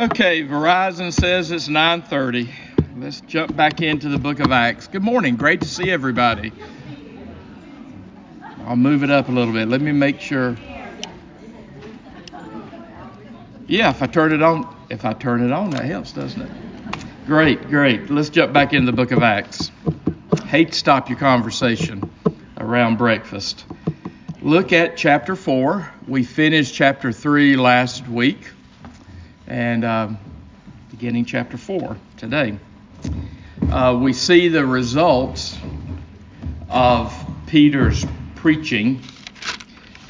Okay, Verizon says it's 9:30. Let's jump back into the book of Acts. Good morning. Great to see everybody. I'll move it up a little bit. Let me make sure. Yeah, if I turn it on, if I turn it on, that helps, doesn't it? Great, great. Let's jump back into the book of Acts. Hate to stop your conversation around breakfast. Look at chapter 4. We finished chapter 3 last week and uh, beginning chapter 4 today. Uh, we see the results of Peter's preaching.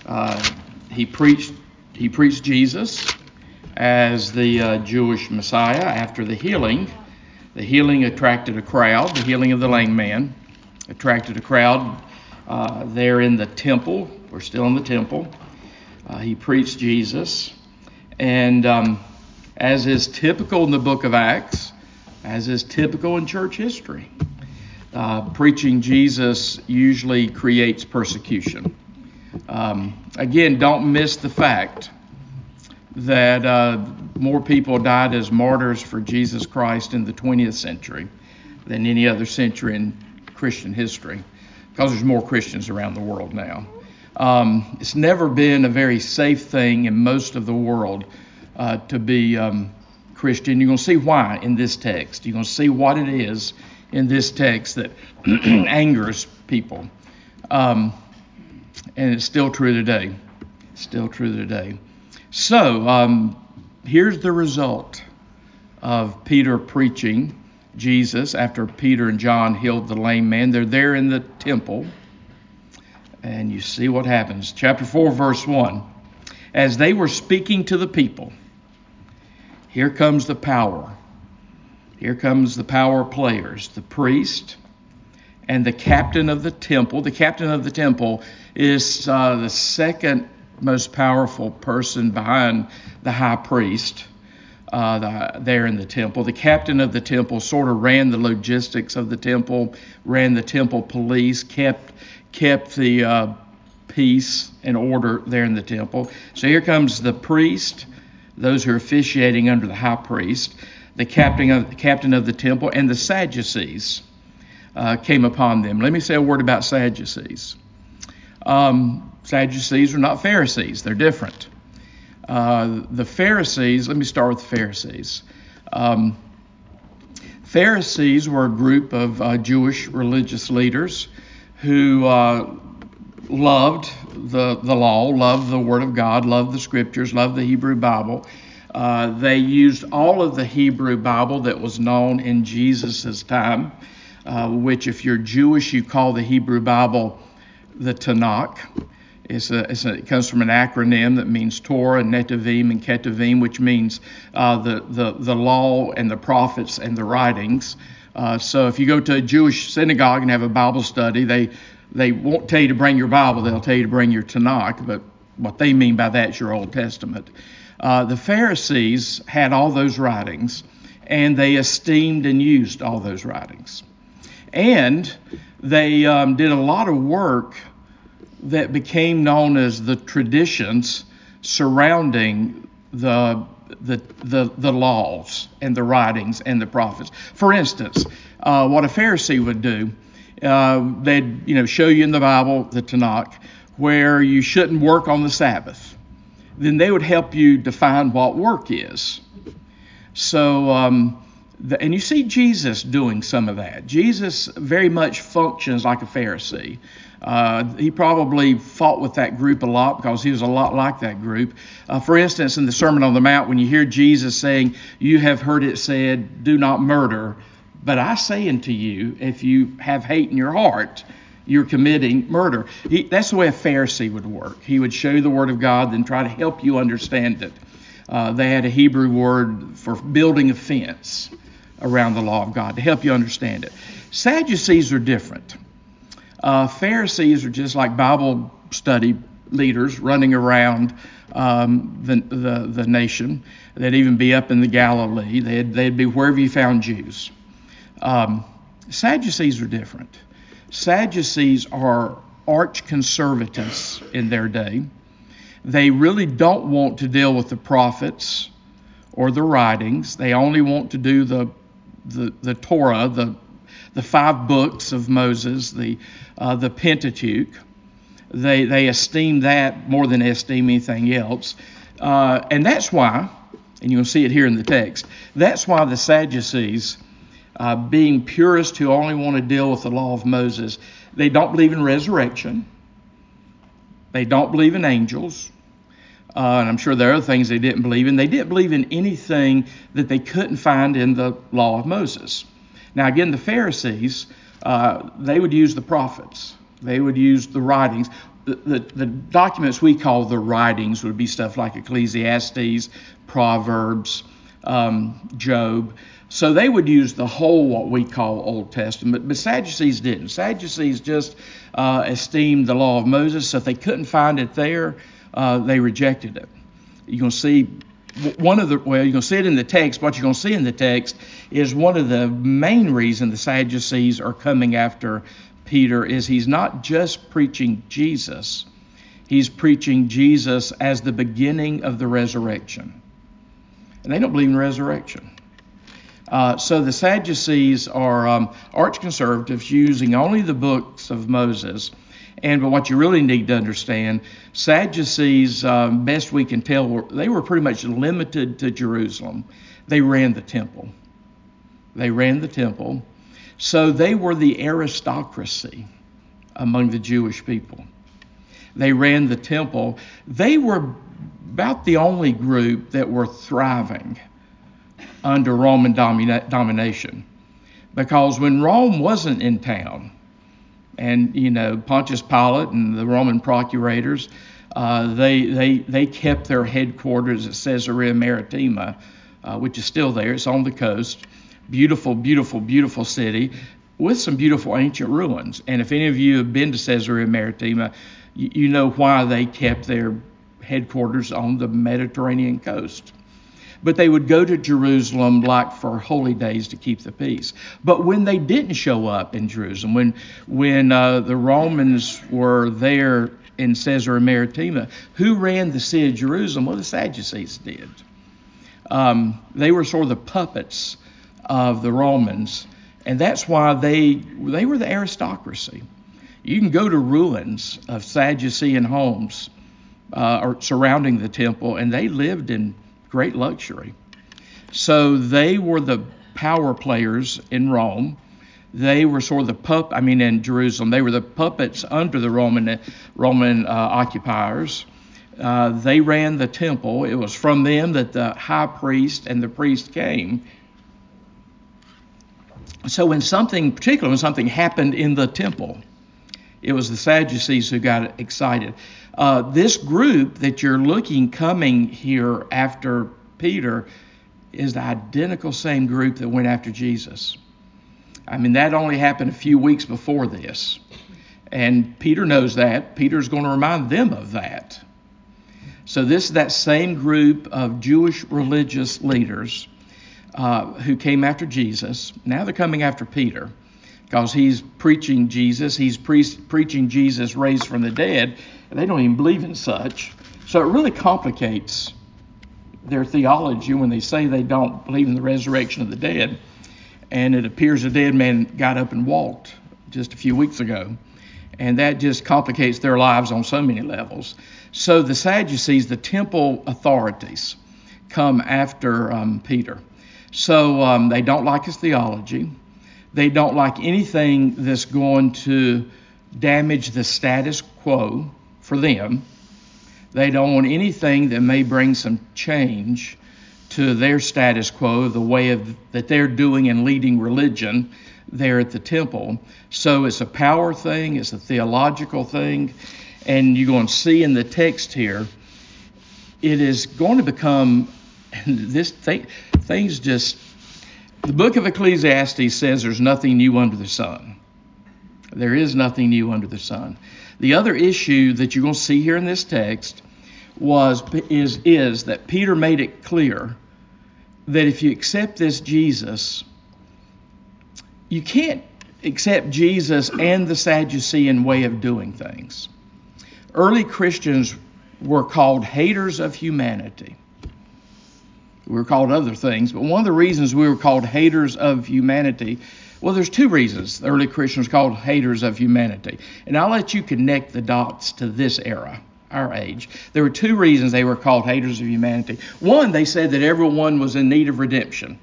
Uh, he preached he preached Jesus as the uh, Jewish Messiah after the healing. The healing attracted a crowd. The healing of the lame man attracted a crowd uh, there in the temple. We're still in the temple. Uh, he preached Jesus, and um, as is typical in the book of Acts, as is typical in church history. Uh, preaching Jesus usually creates persecution. Um, again, don't miss the fact that uh, more people died as martyrs for Jesus Christ in the 20th century than any other century in Christian history, because there's more Christians around the world now. Um, it's never been a very safe thing in most of the world uh, to be um, Christian. You're going to see why in this text. You're going to see what it is in this text that angers people. Um, and it's still true today. Still true today. So, um, here's the result of Peter preaching Jesus after Peter and John healed the lame man. They're there in the temple. And you see what happens. Chapter 4, verse 1. As they were speaking to the people, here comes the power. Here comes the power players, the priest and the captain of the temple. The captain of the temple is uh, the second most powerful person behind the high priest uh, the, there in the temple. The captain of the temple sort of ran the logistics of the temple, ran the temple police, kept kept the uh, peace and order there in the temple. So here comes the priest those who are officiating under the high priest, the captain of, the captain of the temple, and the Sadducees uh, came upon them. Let me say a word about Sadducees. Um, Sadducees are not Pharisees, they're different. Uh, the Pharisees, let me start with the Pharisees. Um, Pharisees were a group of uh, Jewish religious leaders who uh, loved the, the law, love the Word of God, love the Scriptures, love the Hebrew Bible. Uh, they used all of the Hebrew Bible that was known in Jesus' time, uh, which, if you're Jewish, you call the Hebrew Bible the Tanakh. It's a, it's a, it comes from an acronym that means Torah, Netavim, and Ketuvim, which means uh, the, the, the law and the prophets and the writings. Uh, so if you go to a Jewish synagogue and have a Bible study, they they won't tell you to bring your Bible, they'll tell you to bring your Tanakh, but what they mean by that is your Old Testament. Uh, the Pharisees had all those writings, and they esteemed and used all those writings. And they um, did a lot of work that became known as the traditions surrounding the, the, the, the laws and the writings and the prophets. For instance, uh, what a Pharisee would do uh, they'd you know show you in the Bible, the Tanakh, where you shouldn't work on the Sabbath. Then they would help you define what work is. So, um, the, and you see Jesus doing some of that. Jesus very much functions like a Pharisee. Uh, he probably fought with that group a lot because he was a lot like that group. Uh, for instance, in the Sermon on the Mount, when you hear Jesus saying, You have heard it said, do not murder, but I say unto you, if you have hate in your heart, you're committing murder. He, that's the way a Pharisee would work. He would show you the Word of God, then try to help you understand it. Uh, they had a Hebrew word for building a fence around the law of God to help you understand it. Sadducees are different. Uh, Pharisees are just like Bible study leaders running around um, the, the, the nation. They'd even be up in the Galilee. They'd, they'd be wherever you found Jews. Um, Sadducees are different. Sadducees are arch conservatives in their day. They really don't want to deal with the prophets or the writings. They only want to do the the, the Torah, the the five books of Moses, the uh, the Pentateuch. They they esteem that more than they esteem anything else, uh, and that's why, and you'll see it here in the text. That's why the Sadducees, uh, being purists who only want to deal with the law of Moses, they don't believe in resurrection. They don't believe in angels. Uh, and I'm sure there are things they didn't believe in. They didn't believe in anything that they couldn't find in the law of Moses. Now, again, the Pharisees, uh, they would use the prophets, they would use the writings. The, the, the, documents we call the writings would be stuff like Ecclesiastes, Proverbs, um, Job. So they would use the whole what we call Old Testament, but Sadducees didn't. Sadducees just uh, esteemed the law of Moses, so if they couldn't find it there, uh, they rejected it. You're going to see one of the well, you're going to see it in the text. What you're going to see in the text is one of the main reasons the Sadducees are coming after Peter is he's not just preaching Jesus, he's preaching Jesus as the beginning of the resurrection, and they don't believe in resurrection. Uh, so the Sadducees are um, arch conservatives using only the books of Moses. And but what you really need to understand, Sadducees, um, best we can tell, were, they were pretty much limited to Jerusalem. They ran the temple. They ran the temple. So they were the aristocracy among the Jewish people. They ran the temple. They were about the only group that were thriving under Roman domina- domination. Because when Rome wasn't in town, and you know Pontius Pilate and the Roman procurators, uh, they they they kept their headquarters at Caesarea Maritima, uh, which is still there. It's on the coast. Beautiful, beautiful, beautiful city with some beautiful ancient ruins. And if any of you have been to Caesarea Maritima, you, you know why they kept their headquarters on the Mediterranean coast but they would go to Jerusalem like for holy days to keep the peace. But when they didn't show up in Jerusalem, when when uh, the Romans were there in Caesarea Maritima, who ran the city of Jerusalem? Well, the Sadducees did. Um, they were sort of the puppets of the Romans, and that's why they they were the aristocracy. You can go to ruins of Sadducean homes uh, surrounding the temple, and they lived in great luxury. So they were the power players in Rome. They were sort of the pup. I mean, in Jerusalem, they were the puppets under the Roman Roman uh, occupiers. Uh, they ran the temple. It was from them that the high priest and the priest came. So when something, particularly when something happened in the temple, it was the Sadducees who got excited. Uh, this group that you're looking coming here after Peter is the identical same group that went after Jesus. I mean, that only happened a few weeks before this. And Peter knows that. Peter's going to remind them of that. So, this is that same group of Jewish religious leaders uh, who came after Jesus. Now they're coming after Peter because he's preaching Jesus. He's pre- preaching Jesus raised from the dead, and they don't even believe in such. So it really complicates their theology when they say they don't believe in the resurrection of the dead. And it appears a dead man got up and walked just a few weeks ago. And that just complicates their lives on so many levels. So the Sadducees, the temple authorities, come after um, Peter. So um, they don't like his theology. They don't like anything that's going to damage the status quo for them. They don't want anything that may bring some change to their status quo, the way of that they're doing and leading religion there at the temple. So it's a power thing, it's a theological thing, and you're going to see in the text here, it is going to become this thing, things just the book of Ecclesiastes says there's nothing new under the sun. There is nothing new under the sun. The other issue that you're going to see here in this text was is is that Peter made it clear that if you accept this Jesus, you can't accept Jesus and the Sadducean way of doing things. Early Christians were called haters of humanity. We were called other things, but one of the reasons we were called haters of humanity, well, there's two reasons the early Christians were called haters of humanity. And I'll let you connect the dots to this era, our age. There were two reasons they were called haters of humanity. One, they said that everyone was in need of redemption.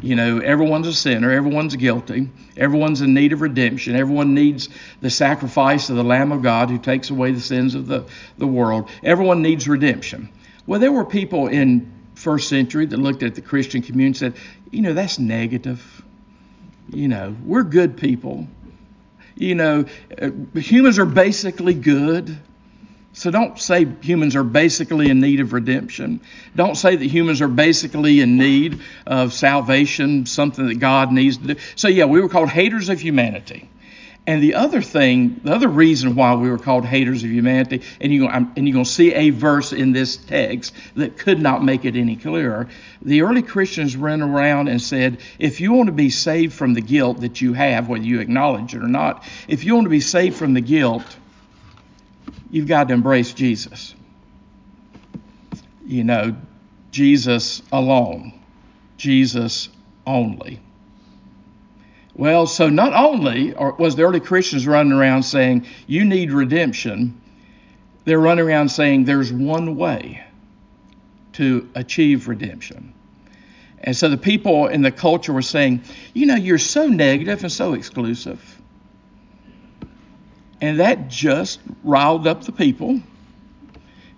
You know, everyone's a sinner, everyone's guilty, everyone's in need of redemption, everyone needs the sacrifice of the Lamb of God who takes away the sins of the, the world. Everyone needs redemption. Well, there were people in first century that looked at the Christian community said, you know, that's negative. You know, we're good people. You know, uh, humans are basically good. So don't say humans are basically in need of redemption. Don't say that humans are basically in need of salvation, something that God needs to do. So, yeah, we were called haters of humanity. And the other thing, the other reason why we were called haters of humanity, and you're and you're going to see a verse in this text that could not make it any clearer. The early Christians ran around and said, if you want to be saved from the guilt that you have, whether you acknowledge it or not, if you want to be saved from the guilt, you've got to embrace Jesus. You know, Jesus alone, Jesus only. Well, so not only was the early Christians running around saying, you need redemption, they're running around saying there's one way to achieve redemption. And so the people in the culture were saying, you know, you're so negative and so exclusive. And that just riled up the people.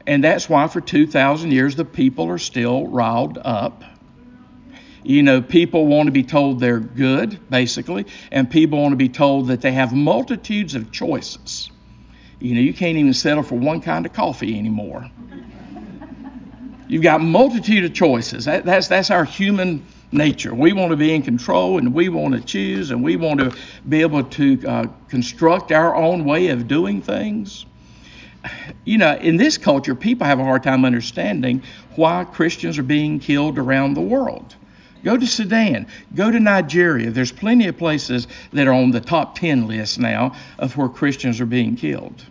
And that's why for 2,000 years the people are still riled up. You know, people want to be told they're good, basically, and people want to be told that they have multitudes of choices. You know, you can't even settle for one kind of coffee anymore. You've got multitude of choices. That, that's that's our human nature. We want to be in control and we want to choose and we want to be able to uh, construct our own way of doing things. You know, in this culture, people have a hard time understanding why Christians are being killed around the world. Go to Sudan. Go to Nigeria. There's plenty of places that are on the top 10 list now of where Christians are being killed.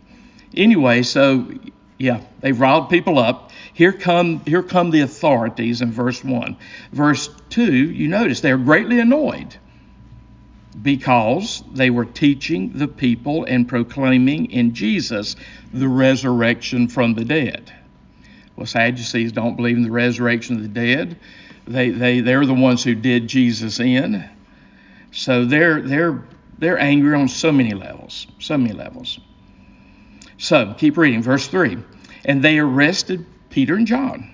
Anyway, so yeah, they've riled people up. Here come here come the authorities in verse 1. Verse 2, you notice they're greatly annoyed because they were teaching the people and proclaiming in Jesus the resurrection from the dead. Well, Sadducees don't believe in the resurrection of the dead. They they they're the ones who did Jesus in. So they're they're they're angry on so many levels, so many levels. So keep reading, verse three. And they arrested Peter and John.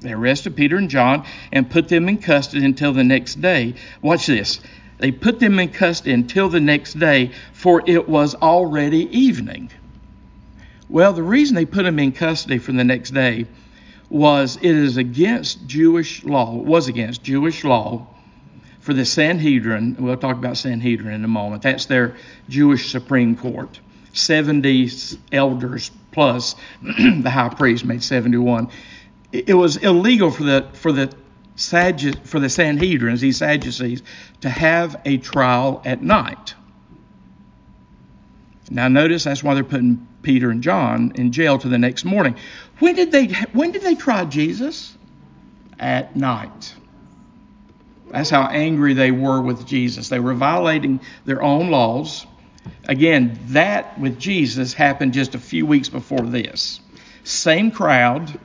They arrested Peter and John and put them in custody until the next day. Watch this. They put them in custody until the next day, for it was already evening. Well, the reason they put them in custody for the next day was it is against Jewish law, it was against Jewish law for the Sanhedrin. We'll talk about Sanhedrin in a moment. That's their Jewish Supreme Court. 70 elders plus the high priest made 71. It was illegal for the for the for the Sanhedrins, these Sadducees, to have a trial at night. Now notice that's why they're putting Peter and John in jail to the next morning. When did they when did they try Jesus? At night. That's how angry they were with Jesus. They were violating their own laws. Again, that with Jesus happened just a few weeks before this. Same crowd,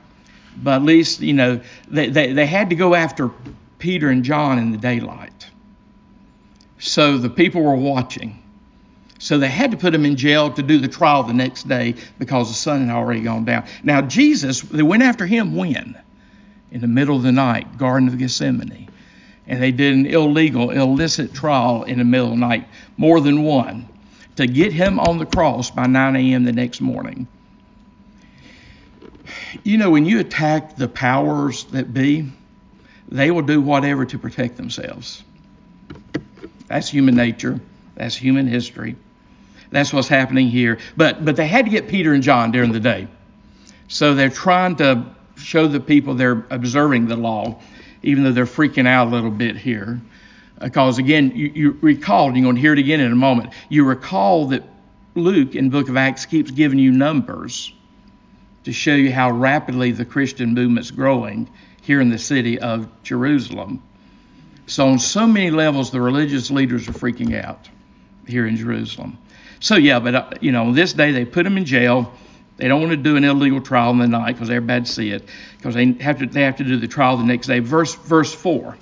but at least, you know, they, they, they had to go after Peter and John in the daylight. So the people were watching. So they had to put him in jail to do the trial the next day because the sun had already gone down. Now, Jesus, they went after him when? In the middle of the night, Garden of Gethsemane. And they did an illegal, illicit trial in the middle of the night, more than one to get him on the cross by 9 a.m. the next morning. You know, when you attack the powers that be, they will do whatever to protect themselves. That's human nature. That's human history. That's what's happening here. But but they had to get Peter and John during the day. So they're trying to show the people they're observing the law, even though they're freaking out a little bit here. Uh, because again, you, you recall, you're going to hear it again in a moment, you recall that Luke in the book of Acts keeps giving you numbers to show you how rapidly the Christian movement's growing here in the city of Jerusalem. So, on so many levels, the religious leaders are freaking out here in Jerusalem. So, yeah, but, uh, you know, this day they put him in jail. They don't want to do an illegal trial in the night because everybody see it because they have to they have to do the trial the next day. Verse verse four.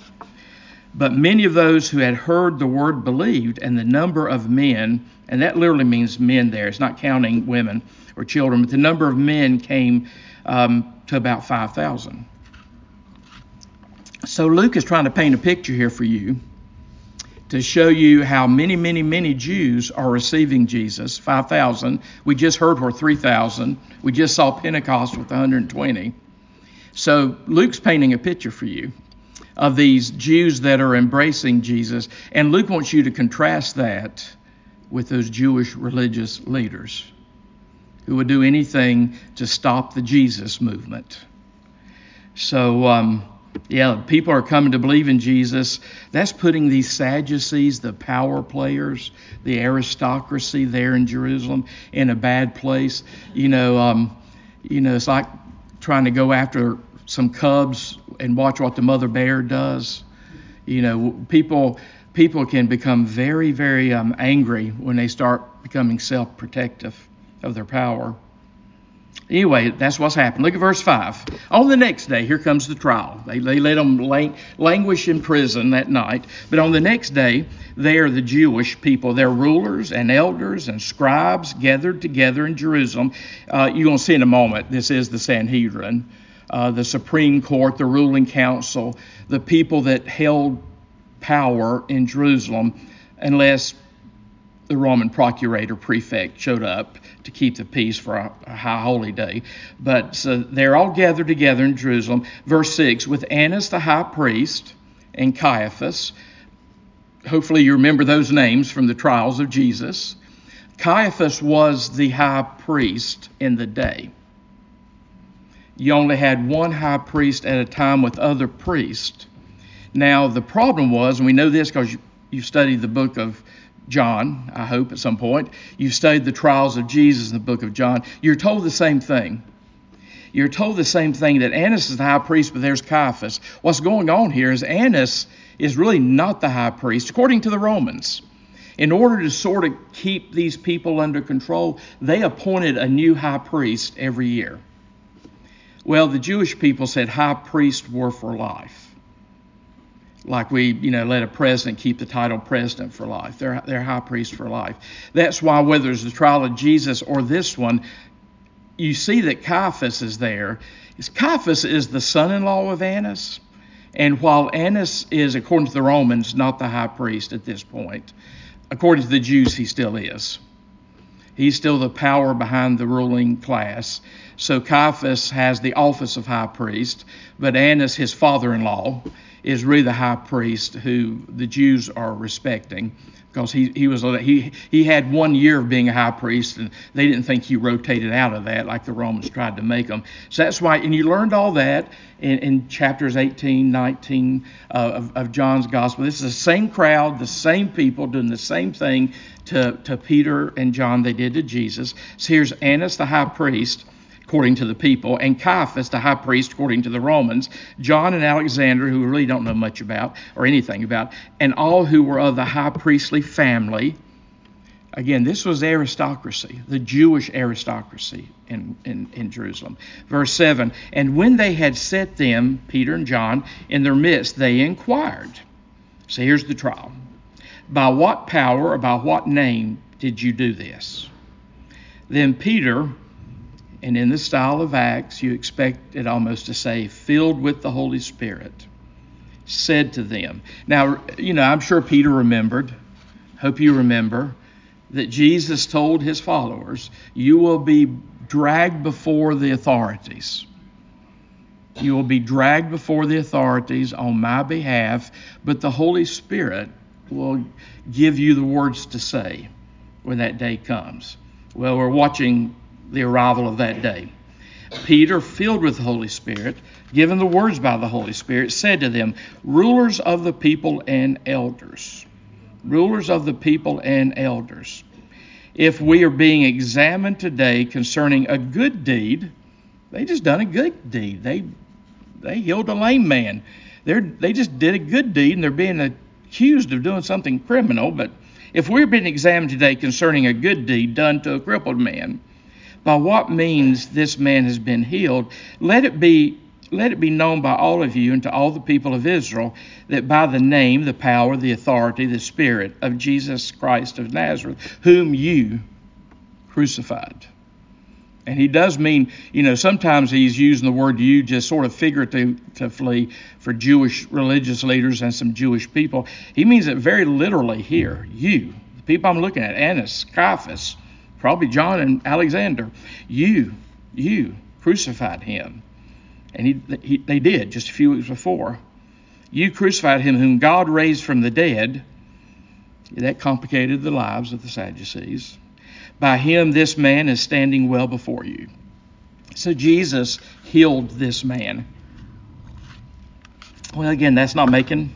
But many of those who had heard the word believed, and the number of men, and that literally means men there. It's not counting women or children, but the number of men came um, to about five thousand. So Luke is trying to paint a picture here for you to show you how many, many, many Jews are receiving Jesus 5,000. We just heard where 3,000. We just saw Pentecost with 120. So Luke's painting a picture for you of these Jews that are embracing Jesus. And Luke wants you to contrast that with those Jewish religious leaders who would do anything to stop the Jesus movement. So, um, yeah, people are coming to believe in Jesus. That's putting these Sadducees, the power players, the aristocracy there in Jerusalem, in a bad place. You know, um, you know, it's like trying to go after some cubs and watch what the mother bear does. You know, people people can become very, very um, angry when they start becoming self-protective of their power. Anyway, that's what's happened. Look at verse 5. On the next day, here comes the trial. They, they let them languish in prison that night. But on the next day, they are the Jewish people. Their rulers and elders and scribes gathered together in Jerusalem. Uh, you're going to see in a moment, this is the Sanhedrin, uh, the Supreme Court, the ruling council, the people that held power in Jerusalem, unless the Roman procurator prefect showed up to keep the peace for a, a high holy day. But so they're all gathered together in Jerusalem. Verse 6 with Annas the high priest and Caiaphas. Hopefully, you remember those names from the trials of Jesus. Caiaphas was the high priest in the day. You only had one high priest at a time with other priests. Now, the problem was, and we know this because you, you studied the book of John, I hope, at some point. You've studied the trials of Jesus in the book of John. You're told the same thing. You're told the same thing that Annas is the high priest, but there's Caiaphas. What's going on here is Annas is really not the high priest, according to the Romans. In order to sort of keep these people under control, they appointed a new high priest every year. Well, the Jewish people said high priests were for life like we, you know, let a president keep the title president for life. They're, they're high priest for life. That's why whether it's the trial of Jesus or this one, you see that Caiaphas is there. Caiaphas is the son-in-law of Annas. And while Annas is, according to the Romans, not the high priest at this point, according to the Jews, he still is. He's still the power behind the ruling class. So Caiaphas has the office of high priest, but Annas, his father in law, is really the high priest who the Jews are respecting because he, he was he he had one year of being a high priest and they didn't think he rotated out of that like the Romans tried to make him. So that's why and you learned all that in, in chapters 18, 19 uh, of, of John's gospel. This is the same crowd, the same people doing the same thing to, to Peter and John they did to Jesus. So here's Annas the high priest according to the people, and Caiaphas, the high priest, according to the Romans, John and Alexander, who we really don't know much about or anything about, and all who were of the high priestly family. Again, this was aristocracy, the Jewish aristocracy in, in, in Jerusalem. Verse 7 And when they had set them, Peter and John, in their midst, they inquired. So here's the trial. By what power or by what name did you do this? Then Peter, and in the style of Acts, you expect it almost to say, filled with the Holy Spirit, said to them. Now, you know, I'm sure Peter remembered, hope you remember, that Jesus told his followers, You will be dragged before the authorities. You will be dragged before the authorities on my behalf, but the Holy Spirit will give you the words to say when that day comes. Well, we're watching the arrival of that day. Peter, filled with the Holy Spirit, given the words by the Holy Spirit, said to them, Rulers of the people and elders, rulers of the people and elders, if we are being examined today concerning a good deed, they just done a good deed. They they healed a lame man. They're, they just did a good deed and they're being accused of doing something criminal. But if we're being examined today concerning a good deed done to a crippled man, by what means this man has been healed, let it be let it be known by all of you and to all the people of Israel that by the name, the power, the authority, the Spirit of Jesus Christ of Nazareth, whom you crucified. And he does mean, you know, sometimes he's using the word you just sort of figuratively for Jewish religious leaders and some Jewish people. He means it very literally here. You, the people I'm looking at, Annas, Caiaphas, probably John and Alexander, you, you crucified him. And he, he, they did just a few weeks before. You crucified him, whom God raised from the dead. That complicated the lives of the Sadducees. By him, this man is standing well before you. So Jesus healed this man. Well, again, that's not making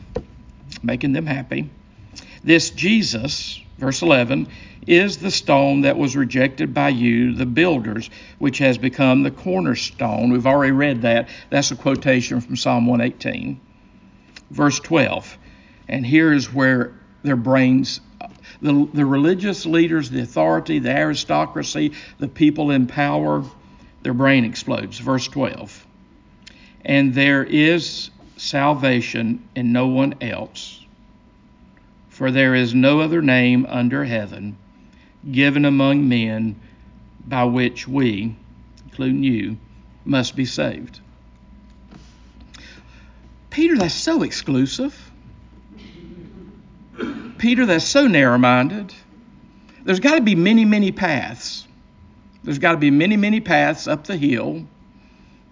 making them happy. This Jesus, verse 11, is the stone that was rejected by you, the builders, which has become the cornerstone. We've already read that. That's a quotation from Psalm 118. Verse 12. And here is where their brains, the, the religious leaders, the authority, the aristocracy, the people in power, their brain explodes. Verse 12. And there is salvation in no one else, for there is no other name under heaven given among men by which we, including you, must be saved. Peter, that's so exclusive. Peter, that's so narrow minded. There's got to be many, many paths. There's got to be many, many paths up the hill.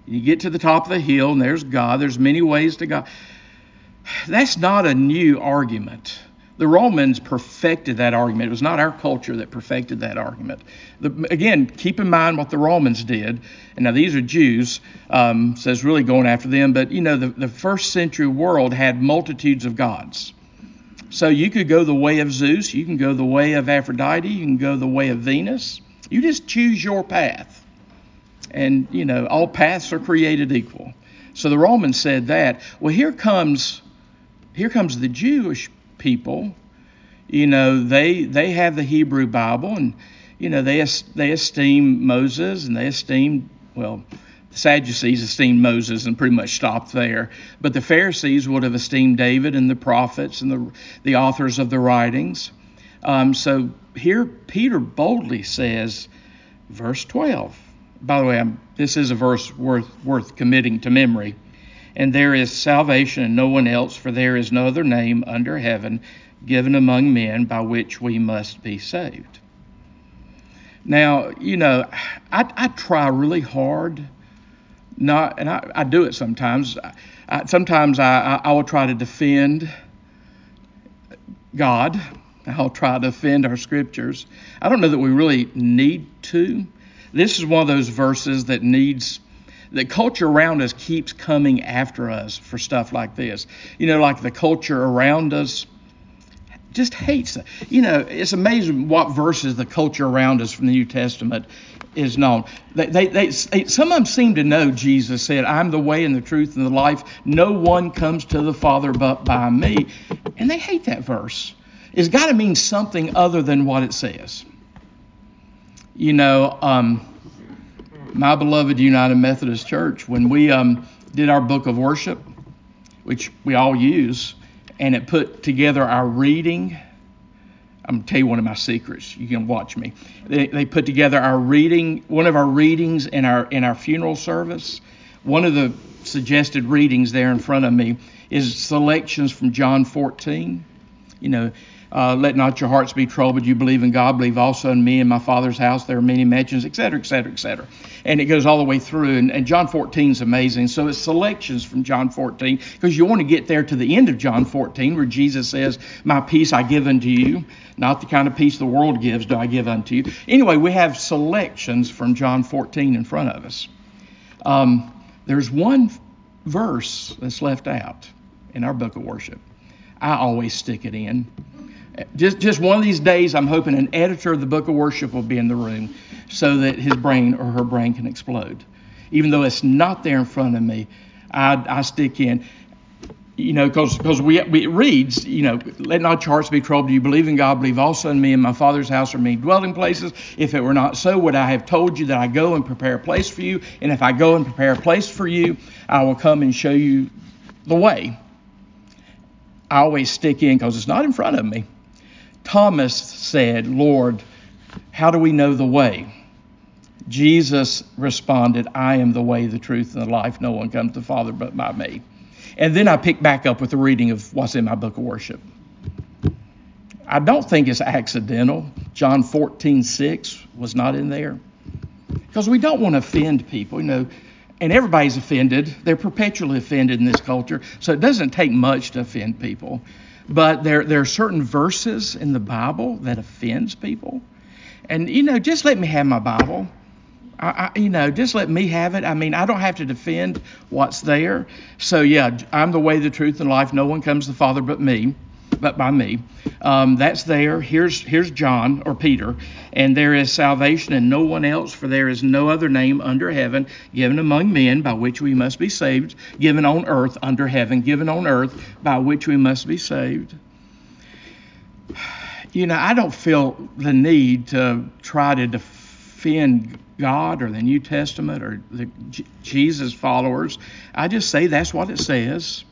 You get to the top of the hill, and there's God. There's many ways to God. That's not a new argument. The Romans perfected that argument. It was not our culture that perfected that argument. The, again, keep in mind what the Romans did. And now these are Jews, um, so it's really going after them. But you know, the, the first century world had multitudes of gods. So you could go the way of Zeus, you can go the way of Aphrodite, you can go the way of Venus. You just choose your path. And you know, all paths are created equal. So the Romans said that. Well, here comes here comes the Jewish people, you know, they they have the Hebrew Bible, and you know they they esteem Moses, and they esteem well. The Sadducees esteemed Moses and pretty much stopped there. But the Pharisees would have esteemed David and the prophets and the, the authors of the writings. Um, so here Peter boldly says, verse 12. By the way, I'm, this is a verse worth, worth committing to memory and there is salvation in no one else, for there is no other name under heaven given among men by which we must be saved. Now, you know, I, I try really hard, not, and I, I do it sometimes. I, sometimes I, I will try to defend God. I'll try to defend our scriptures. I don't know that we really need to. This is one of those verses that needs the culture around us keeps coming after us for stuff like this. You know, like the culture around us just hates it. You know, it's amazing what verses the culture around us from the New Testament is known. They, they, they, some of them seem to know Jesus said, I'm the way and the truth and the life. No one comes to the Father but by me. And they hate that verse. It's got to mean something other than what it says. You know, um, my beloved United Methodist Church, when we um, did our book of worship, which we all use, and it put together our reading. I'm gonna tell you one of my secrets. You can watch me. They, they put together our reading, one of our readings in our in our funeral service. One of the suggested readings there in front of me is selections from John 14. You know, uh, let not your hearts be troubled. You believe in God, believe also in me. In my Father's house there are many mansions, etc., etc., etc. And it goes all the way through. And, and John 14 is amazing. So it's selections from John 14 because you want to get there to the end of John 14 where Jesus says, "My peace I give unto you, not the kind of peace the world gives do I give unto you." Anyway, we have selections from John 14 in front of us. Um, there's one verse that's left out in our book of worship. I always stick it in just, just one of these days, I'm hoping an editor of the Book of Worship will be in the room so that his brain or her brain can explode. Even though it's not there in front of me, I, I stick in you know, because we, we, it reads, you know, let not your hearts be troubled. You believe in God, believe also in me. In my Father's house are many dwelling places. If it were not so, would I have told you that I go and prepare a place for you? And if I go and prepare a place for you, I will come and show you the way. I always stick in because it's not in front of me. Thomas said, Lord, how do we know the way? Jesus responded, I am the way, the truth, and the life. No one comes to the Father but by me. And then I pick back up with the reading of what's in my book of worship. I don't think it's accidental. John 14, 6 was not in there. Because we don't want to offend people, you know. And everybody's offended. They're perpetually offended in this culture. So it doesn't take much to offend people. But there, there are certain verses in the Bible that offends people. And, you know, just let me have my Bible. I, I, you know, just let me have it. I mean, I don't have to defend what's there. So yeah, I'm the way, the truth, and life. No one comes to the Father but me, but by me. Um, that's there. Here's here's John or Peter, and there is salvation in no one else, for there is no other name under heaven given among men by which we must be saved. Given on earth under heaven, given on earth by which we must be saved. You know, I don't feel the need to try to defend God or the New Testament or the Jesus followers. I just say that's what it says.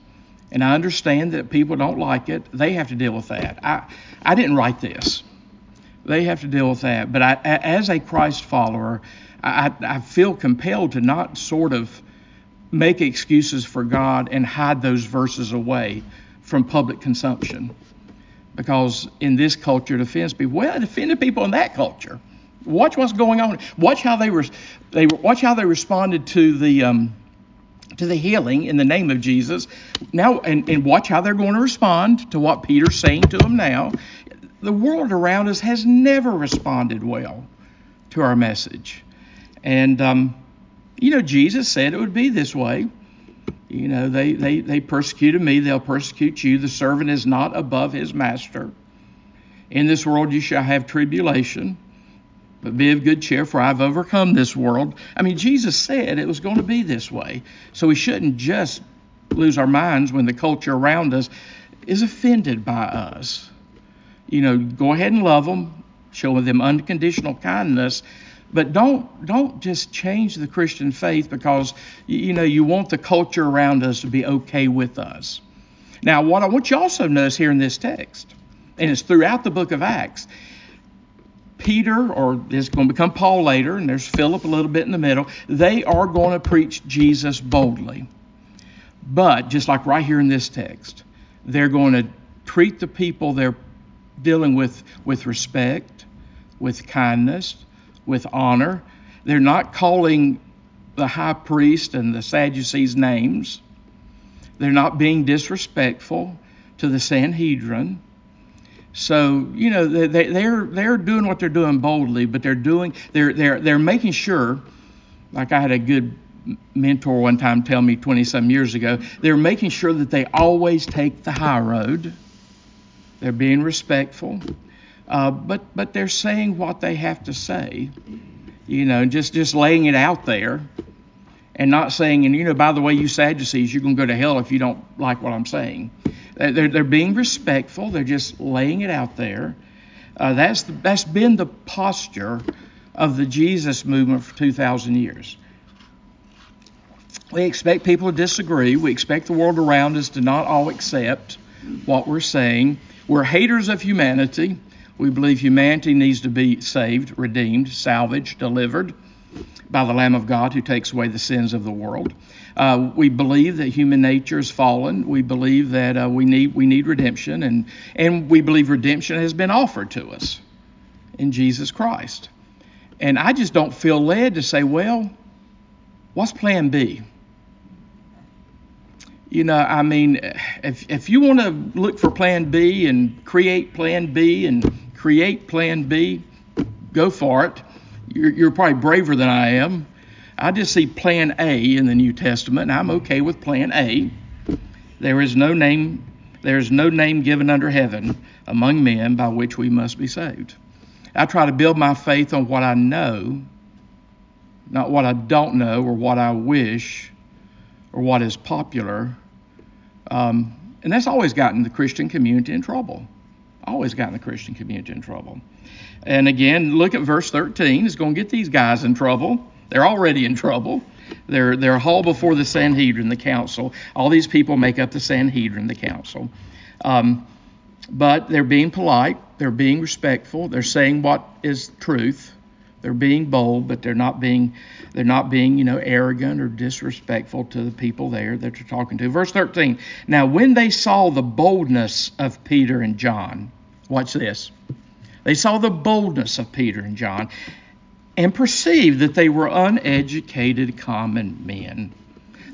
And I understand that people don't like it. They have to deal with that. I, I didn't write this. They have to deal with that. But I, as a Christ follower, I, I feel compelled to not sort of make excuses for God and hide those verses away from public consumption. Because in this culture, it offends people. Well, it offended people in that culture. Watch what's going on. Watch how they were. They watch how they responded to the um, to the healing in the name of Jesus. Now, and, and watch how they're going to respond to what Peter's saying to them now. The world around us has never responded well to our message, and um, you know Jesus said it would be this way. You know they they they persecuted me; they'll persecute you. The servant is not above his master. In this world you shall have tribulation but be of good cheer, for I've overcome this world. I mean, Jesus said it was going to be this way. So we shouldn't just lose our minds when the culture around us is offended by us. You know, go ahead and love them, show them unconditional kindness, but don't don't just change the Christian faith because you know you want the culture around us to be okay with us. Now, what I want you also notice here in this text, and it's throughout the book of Acts, Peter, or is going to become Paul later, and there's Philip a little bit in the middle, they are going to preach Jesus boldly. But just like right here in this text, they're going to treat the people they're dealing with with respect, with kindness, with honor. They're not calling the high priest and the Sadducees names. They're not being disrespectful to the Sanhedrin. So you know they, they're they're doing what they're doing boldly, but they're doing they're they're they're making sure. Like I had a good mentor one time tell me 20 some years ago, they're making sure that they always take the high road. They're being respectful, uh, but but they're saying what they have to say. You know, just just laying it out there, and not saying, and you know, by the way, you Sadducees, you're to go to hell if you don't like what I'm saying. They're, they're being respectful. They're just laying it out there. Uh, that's the, that's been the posture of the Jesus movement for 2,000 years. We expect people to disagree. We expect the world around us to not all accept what we're saying. We're haters of humanity. We believe humanity needs to be saved, redeemed, salvaged, delivered by the Lamb of God who takes away the sins of the world. Uh, we believe that human nature is fallen. We believe that uh, we need we need redemption, and and we believe redemption has been offered to us in Jesus Christ. And I just don't feel led to say, well, what's Plan B? You know, I mean, if if you want to look for Plan B and create Plan B and create Plan B, go for it. You're, you're probably braver than I am. I just see plan A in the New Testament, and I'm okay with plan A. There is no name there is no name given under heaven among men by which we must be saved. I try to build my faith on what I know, not what I don't know or what I wish or what is popular. Um, and that's always gotten the Christian community in trouble. Always gotten the Christian community in trouble. And again, look at verse 13. It's going to get these guys in trouble. They're already in trouble. They're, they're hauled before the Sanhedrin, the council. All these people make up the Sanhedrin, the council. Um, but they're being polite. They're being respectful. They're saying what is truth. They're being bold, but they're not being they're not being, you know, arrogant or disrespectful to the people there that they're talking to. Verse 13. Now when they saw the boldness of Peter and John, watch this. They saw the boldness of Peter and John and perceived that they were uneducated common men.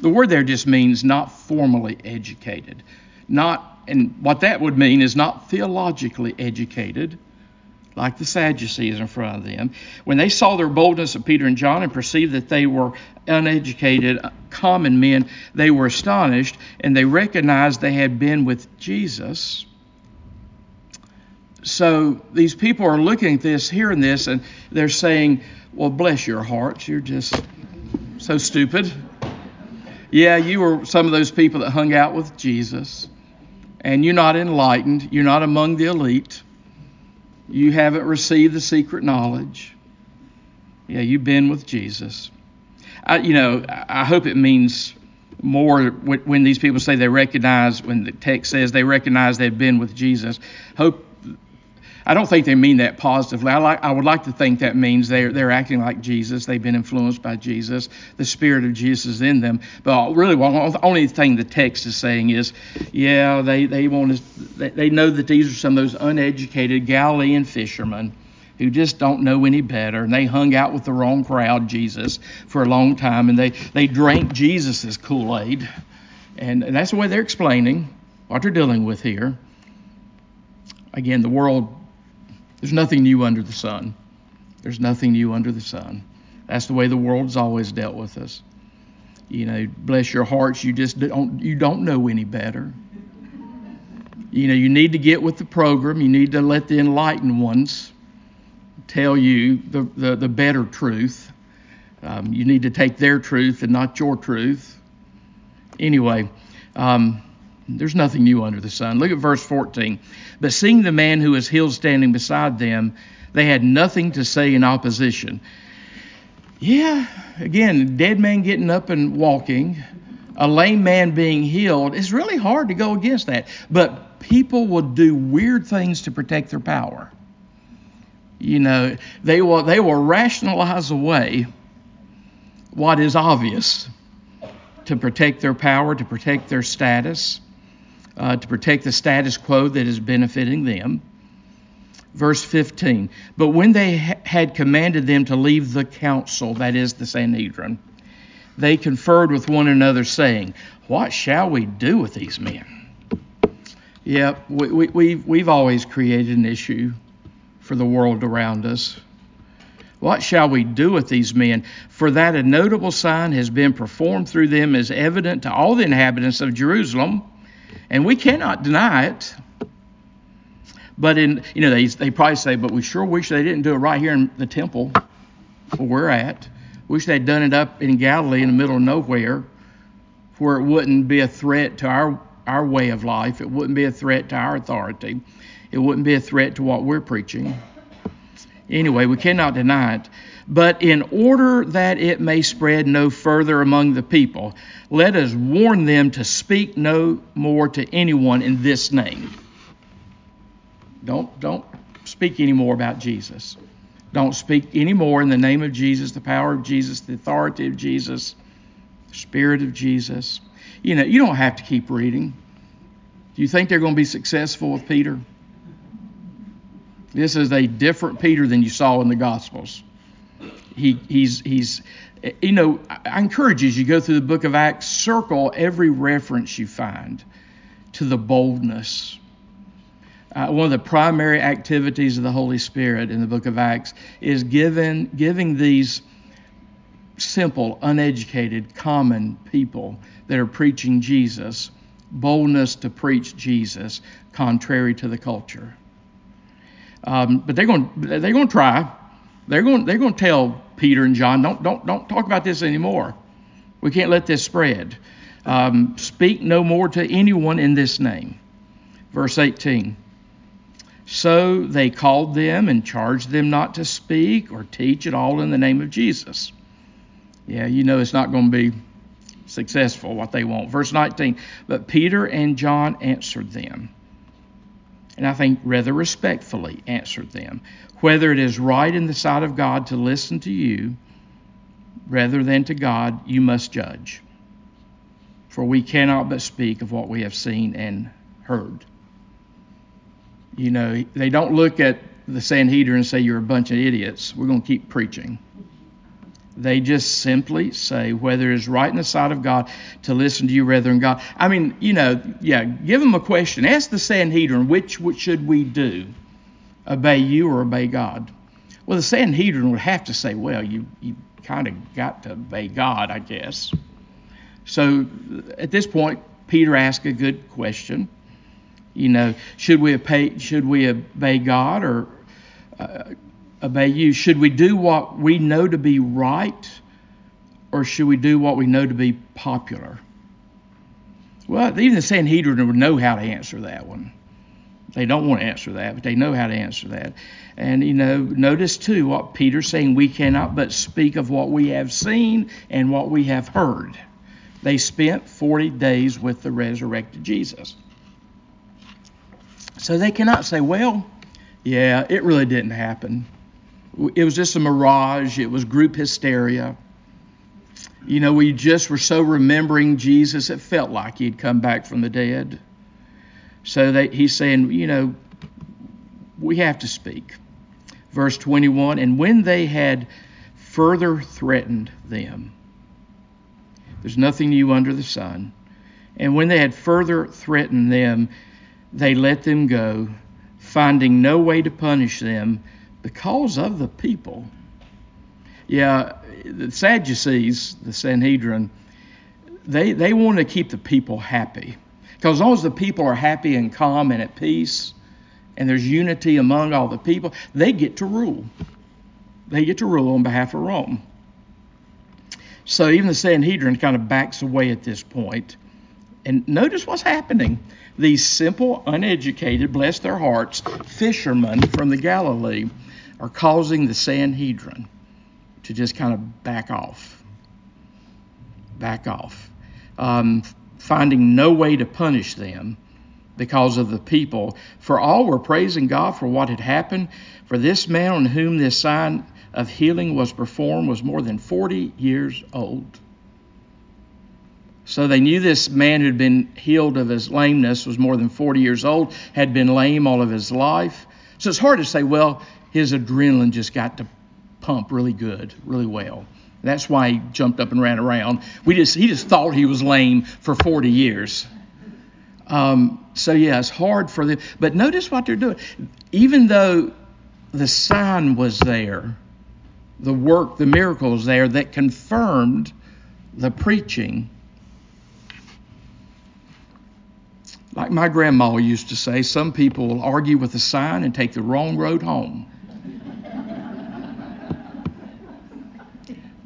The word there just means not formally educated. Not and what that would mean is not theologically educated, like the Sadducees in front of them. When they saw their boldness of Peter and John and perceived that they were uneducated, common men, they were astonished and they recognized they had been with Jesus. So these people are looking at this, hearing this, and they're saying, Well, bless your hearts, you're just so stupid. Yeah, you were some of those people that hung out with Jesus, and you're not enlightened, you're not among the elite you haven't received the secret knowledge. Yeah, you've been with Jesus. I, you know, I hope it means more when these people say they recognize, when the text says they recognize they've been with Jesus. Hope I don't think they mean that positively. I like I would like to think that means they're they're acting like Jesus. They've been influenced by Jesus. The Spirit of Jesus is in them. But really, well, the only thing the text is saying is, yeah, they they want to they know that these are some of those uneducated Galilean fishermen who just don't know any better, and they hung out with the wrong crowd, Jesus, for a long time, and they they drank Jesus's Kool Aid, and, and that's the way they're explaining what they're dealing with here. Again, the world there's nothing new under the sun. There's nothing new under the sun. That's the way the world's always dealt with us. You know, bless your hearts, you just don't you don't know any better. You know, you need to get with the program. You need to let the enlightened ones tell you the, the, the better truth. Um, you need to take their truth and not your truth. Anyway, um, there's nothing new under the sun. Look at verse 14. But seeing the man who was healed standing beside them, they had nothing to say in opposition. Yeah, again, dead man getting up and walking, a lame man being healed, it's really hard to go against that. But people will do weird things to protect their power. You know, they will they will rationalize away what is obvious to protect their power, to protect their status uh, to protect the status quo that is benefiting them. Verse 15 But when they ha- had commanded them to leave the council, that is the Sanhedrin, they conferred with one another, saying, What shall we do with these men? Yeah, we, we, we've, we've always created an issue for the world around us. What shall we do with these men? For that a notable sign has been performed through them is evident to all the inhabitants of Jerusalem and we cannot deny it. But in you know they they probably say, but we sure wish they didn't do it right here in the temple where we're at. Wish they'd done it up in Galilee in the middle of nowhere, where it wouldn't be a threat to our our way of life. It wouldn't be a threat to our authority. It wouldn't be a threat to what we're preaching. Anyway, we cannot deny it. But in order that it may spread no further among the people, let us warn them to speak no more to anyone in this name. Don't, don't speak anymore about Jesus. Don't speak any more in the name of Jesus, the power of Jesus, the authority of Jesus, the Spirit of Jesus. You know, you don't have to keep reading. Do you think they're going to be successful with Peter? This is a different Peter than you saw in the Gospels he he's he's you know I encourage you as you go through the book of Acts, circle every reference you find to the boldness. Uh, one of the primary activities of the Holy Spirit in the book of Acts is given giving these simple, uneducated, common people that are preaching Jesus boldness to preach Jesus contrary to the culture. Um, but they're going they're going to try. They're going they're going to tell Peter and John, don't don't don't talk about this anymore. We can't let this spread. Um, speak no more to anyone in this name. Verse 18. So they called them and charged them not to speak or teach at all in the name of Jesus. Yeah, you know it's not going to be successful what they want. Verse 19. But Peter and John answered them, and I think rather respectfully answered them, whether it is right in the sight of God to listen to you rather than to God, you must judge. For we cannot but speak of what we have seen and heard. You know, they don't look at the Sanhedrin and say, You're a bunch of idiots. We're going to keep preaching. They just simply say whether it's right in the sight of God to listen to you rather than God. I mean, you know, yeah, give them a question. Ask the Sanhedrin, which, should we do? Obey you or obey God? Well, the Sanhedrin would have to say, well, you, you kind of got to obey God, I guess. So at this point, Peter asked a good question. You know, should we obey, should we obey God or uh, obey you? Should we do what we know to be right or should we do what we know to be popular? Well, even the Sanhedrin would know how to answer that one. They don't want to answer that, but they know how to answer that. And, you know, notice too what Peter's saying we cannot but speak of what we have seen and what we have heard. They spent 40 days with the resurrected Jesus. So they cannot say, well, yeah, it really didn't happen. It was just a mirage, it was group hysteria. You know, we just were so remembering Jesus, it felt like he'd come back from the dead. So he's saying, you know, we have to speak. Verse 21 And when they had further threatened them, there's nothing new under the sun. And when they had further threatened them, they let them go, finding no way to punish them because of the people. Yeah, the Sadducees, the Sanhedrin, they, they want to keep the people happy. Because as long as the people are happy and calm and at peace, and there's unity among all the people, they get to rule. They get to rule on behalf of Rome. So even the Sanhedrin kind of backs away at this point. And notice what's happening. These simple, uneducated, bless their hearts, fishermen from the Galilee are causing the Sanhedrin to just kind of back off. Back off. Um, finding no way to punish them because of the people. For all were praising God for what had happened. For this man on whom this sign of healing was performed was more than 40 years old. So they knew this man who had been healed of his lameness was more than 40 years old, had been lame all of his life. So it's hard to say, well, his adrenaline just got to pump really good, really well. That's why he jumped up and ran around. We just he just thought he was lame for 40 years. Um, so yeah, it's hard for them. But notice what they're doing. Even though the sign was there, the work, the miracles there that confirmed the preaching. Like my grandma used to say, some people will argue with a sign and take the wrong road home.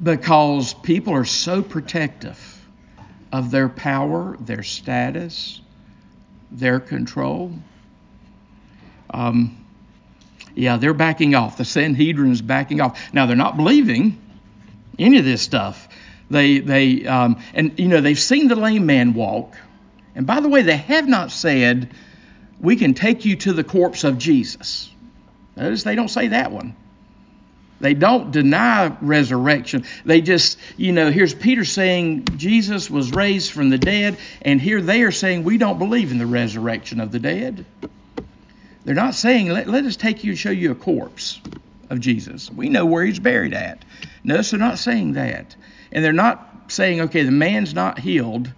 Because people are so protective of their power, their status, their control. Um, yeah, they're backing off. The Sanhedrin is backing off. Now they're not believing any of this stuff. They they um, and you know they've seen the lame man walk. And by the way, they have not said we can take you to the corpse of Jesus. Notice they don't say that one. They don't deny resurrection. They just, you know, here's Peter saying Jesus was raised from the dead, and here they are saying we don't believe in the resurrection of the dead. They're not saying, let, let us take you and show you a corpse of Jesus. We know where he's buried at. Notice they're not saying that. And they're not saying, okay, the man's not healed.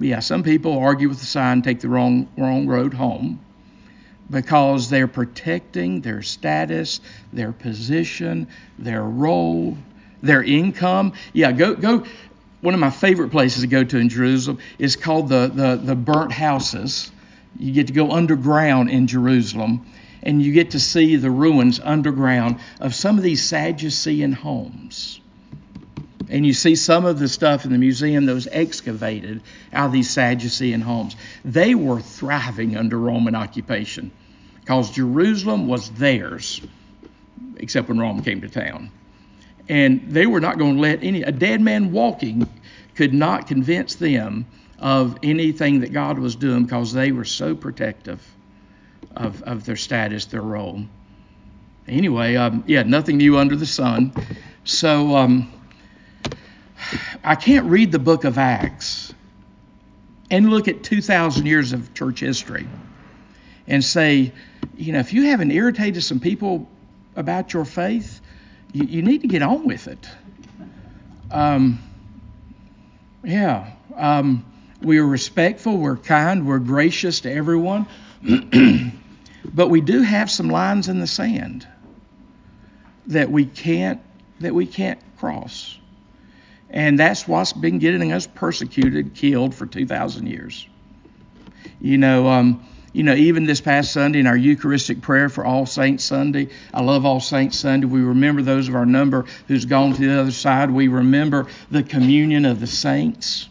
Yeah, some people argue with the sign, take the wrong, wrong road home because they're protecting their status, their position, their role, their income. Yeah, go go. One of my favorite places to go to in Jerusalem is called the the, the burnt houses. You get to go underground in Jerusalem, and you get to see the ruins underground of some of these Sadducean homes. And you see some of the stuff in the museum that was excavated out of these Sadducean homes. They were thriving under Roman occupation because Jerusalem was theirs, except when Rome came to town. And they were not going to let any, a dead man walking could not convince them of anything that God was doing because they were so protective of, of their status, their role. Anyway, um, yeah, nothing new under the sun. So um, I can't read the book of Acts and look at 2,000 years of church history and say, you know, if you haven't irritated some people about your faith, you, you need to get on with it. Um, yeah. Um, we are respectful, we're kind, we're gracious to everyone, but we do have some lines in the sand that we can't that we can't cross. And that's what's been getting us persecuted, killed for 2,000 years. You know, um, you know, even this past Sunday in our Eucharistic prayer for All Saints Sunday, I love All Saints Sunday. We remember those of our number who's gone to the other side. We remember the communion of the saints.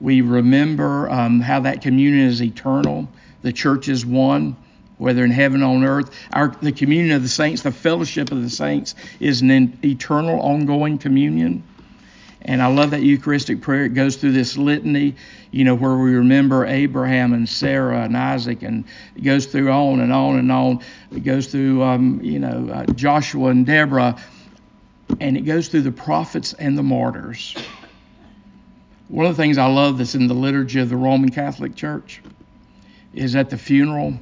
We remember um, how that communion is eternal. The church is one, whether in heaven or on earth. Our, the communion of the saints, the fellowship of the saints, is an eternal, ongoing communion. And I love that Eucharistic prayer. It goes through this litany, you know, where we remember Abraham and Sarah and Isaac, and it goes through on and on and on. It goes through, um, you know, uh, Joshua and Deborah, and it goes through the prophets and the martyrs. One of the things I love that's in the liturgy of the Roman Catholic Church is at the funeral,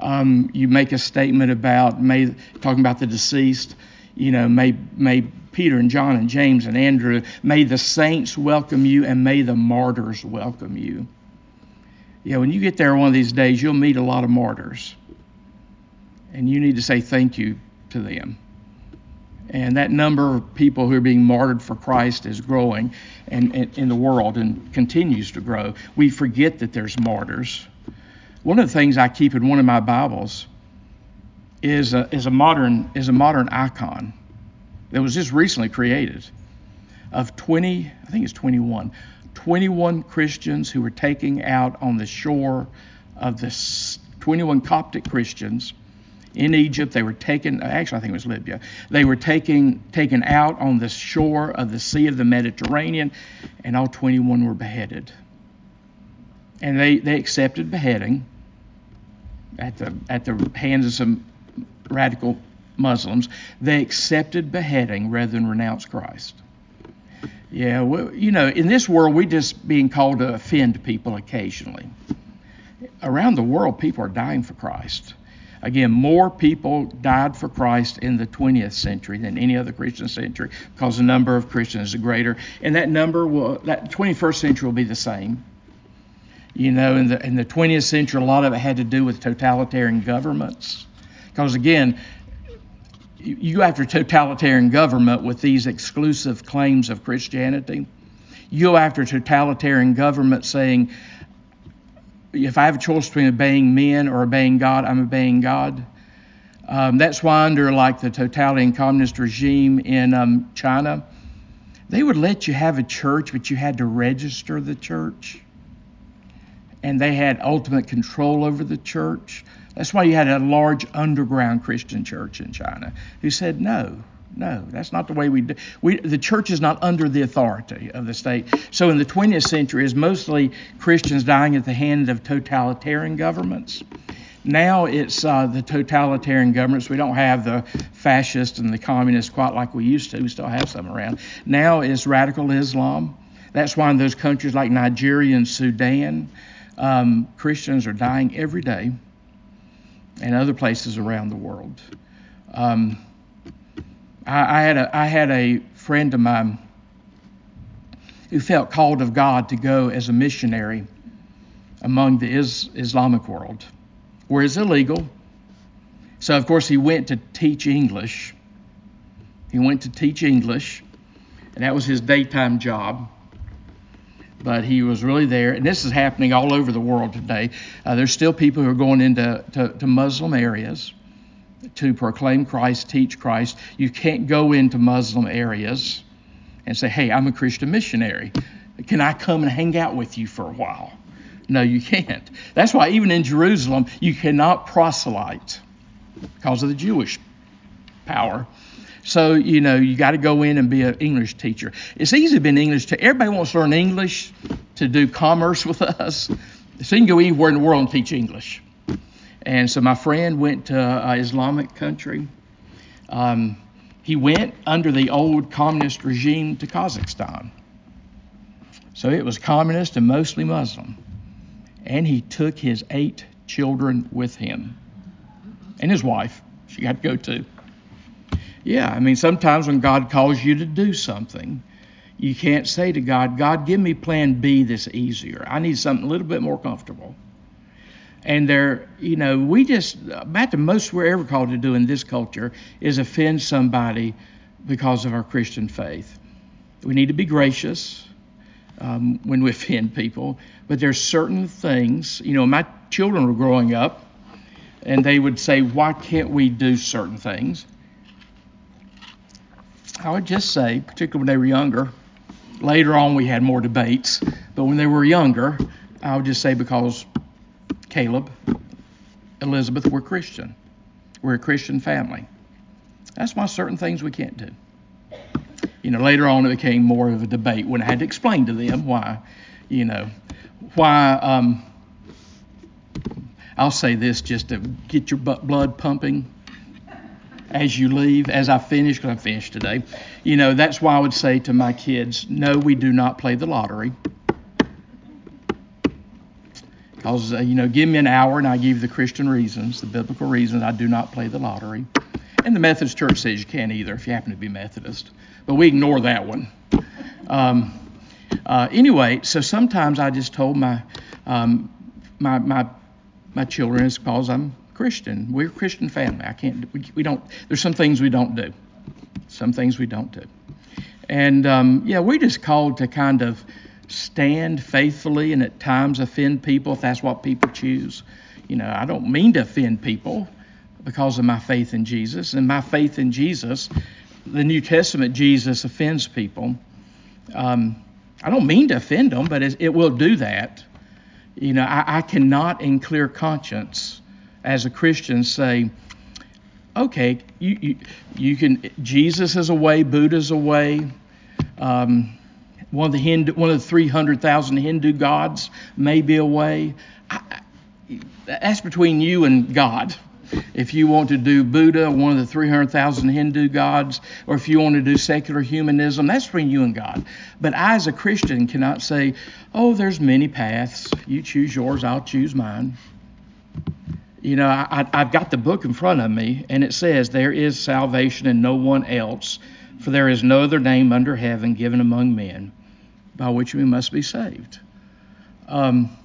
um, you make a statement about may talking about the deceased. You know, may may Peter and John and James and Andrew, may the saints welcome you and may the martyrs welcome you. Yeah, when you get there one of these days, you'll meet a lot of martyrs. And you need to say thank you to them. And that number of people who are being martyred for Christ is growing and, in the world and continues to grow. We forget that there's martyrs. One of the things I keep in one of my Bibles is a, is a modern is a modern icon that was just recently created of 20, I think it's 21, 21 Christians who were taking out on the shore of the 21 Coptic Christians in Egypt. They were taken, actually, I think it was Libya. They were taken, taken out on the shore of the Sea of the Mediterranean, and all 21 were beheaded. And they, they accepted beheading at the, at the hands of some radical Muslims, they accepted beheading rather than renounce Christ. Yeah, well, you know, in this world, we're just being called to offend people occasionally. Around the world, people are dying for Christ. Again, more people died for Christ in the 20th century than any other Christian century because the number of Christians is greater. And that number will, that 21st century will be the same. You know, in the, in the 20th century, a lot of it had to do with totalitarian governments. Because again, you go after totalitarian government with these exclusive claims of Christianity. You go after totalitarian government saying, if I have a choice between obeying men or obeying God, I'm obeying God. Um, that's why under like the totalitarian communist regime in um, China, they would let you have a church, but you had to register the church. And they had ultimate control over the church. That's why you had a large underground Christian church in China who said, no, no, that's not the way we do. We, the church is not under the authority of the state. So in the 20th century, is mostly Christians dying at the hand of totalitarian governments. Now it's uh, the totalitarian governments. We don't have the fascists and the communists quite like we used to. We still have some around. Now it's radical Islam. That's why in those countries like Nigeria and Sudan, um, Christians are dying every day and other places around the world. Um, I, I, had a, I had a friend of mine who felt called of God to go as a missionary among the is, Islamic world, where it's illegal. So, of course, he went to teach English. He went to teach English, and that was his daytime job but he was really there. And this is happening all over the world today. Uh, there's still people who are going into to, to Muslim areas to proclaim Christ, teach Christ. You can't go into Muslim areas and say, hey, I'm a Christian missionary. Can I come and hang out with you for a while? No, you can't. That's why even in Jerusalem, you cannot proselyte because of the Jewish power. So, you know, you got to go in and be an English teacher. It's easy to be an English teacher. Everybody wants to learn English to do commerce with us. So you can go anywhere in the world and teach English. And so my friend went to uh, Islamic country. Um, he went under the old communist regime to Kazakhstan. So it was communist and mostly Muslim. And he took his eight children with him and his wife. She got to go too. Yeah, I mean, sometimes when God calls you to do something, you can't say to God, God, give me plan B that's easier. I need something a little bit more comfortable. And there, you know, we just, about the most we're ever called to do in this culture is offend somebody because of our Christian faith. We need to be gracious um, when we offend people, but there's certain things, you know, my children were growing up and they would say, why can't we do certain things? I would just say, particularly when they were younger, later on we had more debates, but when they were younger, I would just say because Caleb, Elizabeth were Christian. We're a Christian family. That's why certain things we can't do. You know, later on it became more of a debate when I had to explain to them why, you know, why. Um, I'll say this just to get your blood pumping as you leave, as I finish, because I finished today. You know, that's why I would say to my kids, no, we do not play the lottery. Because, uh, you know, give me an hour and I give you the Christian reasons, the biblical reasons I do not play the lottery. And the Methodist Church says you can't either if you happen to be Methodist. But we ignore that one. Um, uh, anyway, so sometimes I just told my, um, my, my, my children, it's because I'm Christian. We're a Christian family. I can't. We, we don't. There's some things we don't do. Some things we don't do. And um, yeah, we're just called to kind of stand faithfully and at times offend people if that's what people choose. You know, I don't mean to offend people because of my faith in Jesus. And my faith in Jesus, the New Testament Jesus offends people. Um, I don't mean to offend them, but it, it will do that. You know, I, I cannot in clear conscience as a Christian say, okay, you, you, you can, Jesus is a way, Buddha's a way. Um, one of the Hindu, one of the 300,000 Hindu gods may be a way. I, that's between you and God. If you want to do Buddha, one of the 300,000 Hindu gods, or if you want to do secular humanism, that's between you and God. But I, as a Christian, cannot say, oh, there's many paths. You choose yours, I'll choose mine you know, I, have got the book in front of me, and it says, There is salvation in no one else, for there is no other name under heaven given among men by which we must be saved. Um,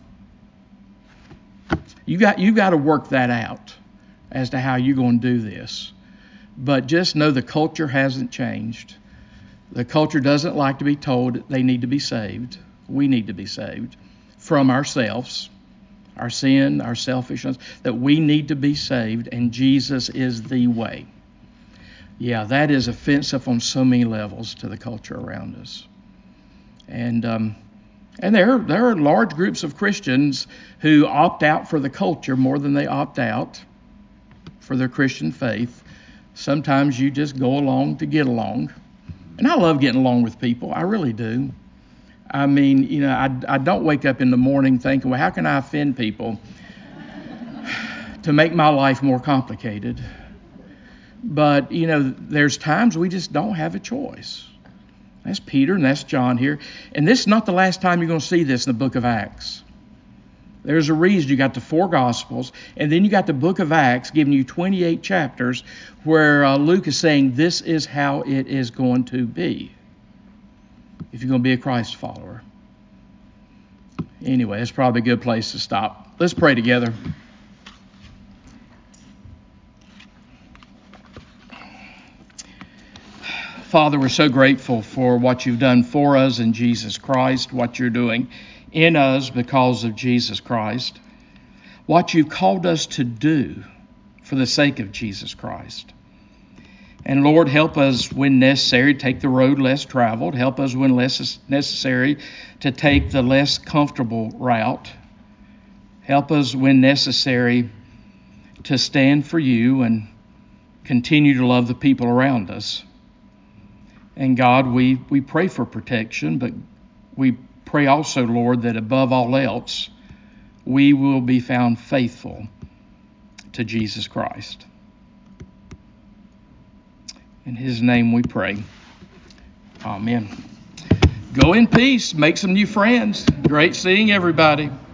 you got you got to work that out as to how you're going to do this. But just know the culture hasn't changed. The culture doesn't like to be told they need to be saved. We need to be saved from ourselves our sin, our selfishness, that we need to be saved, and Jesus is the way. Yeah, that is offensive on so many levels to the culture around us. And um, and there there are large groups of Christians who opt out for the culture more than they opt out for their Christian faith. Sometimes you just go along to get along. And I love getting along with people. I really do. I mean, you know, I, I don't wake up in the morning thinking, well, how can I offend people to make my life more complicated? But, you know, there's times we just don't have a choice. That's Peter and that's John here. And this is not the last time you're going to see this in the book of Acts. There's a reason you got the four Gospels, and then you got the book of Acts giving you 28 chapters where uh, Luke is saying this is how it is going to be if you're going to be a Christ follower. Anyway, it's probably a good place to stop. Let's pray together. Father, we're so grateful for what you've done for us in Jesus Christ, what you're doing in us because of Jesus Christ, what you've called us to do for the sake of Jesus Christ. And Lord, help us when necessary to take the road less traveled. Help us when less necessary to take the less comfortable route. Help us when necessary to stand for you and continue to love the people around us. And God, we, we pray for protection, but we pray also, Lord, that above all else, we will be found faithful to Jesus Christ. In his name we pray. Amen. Go in peace, make some new friends. Great seeing everybody.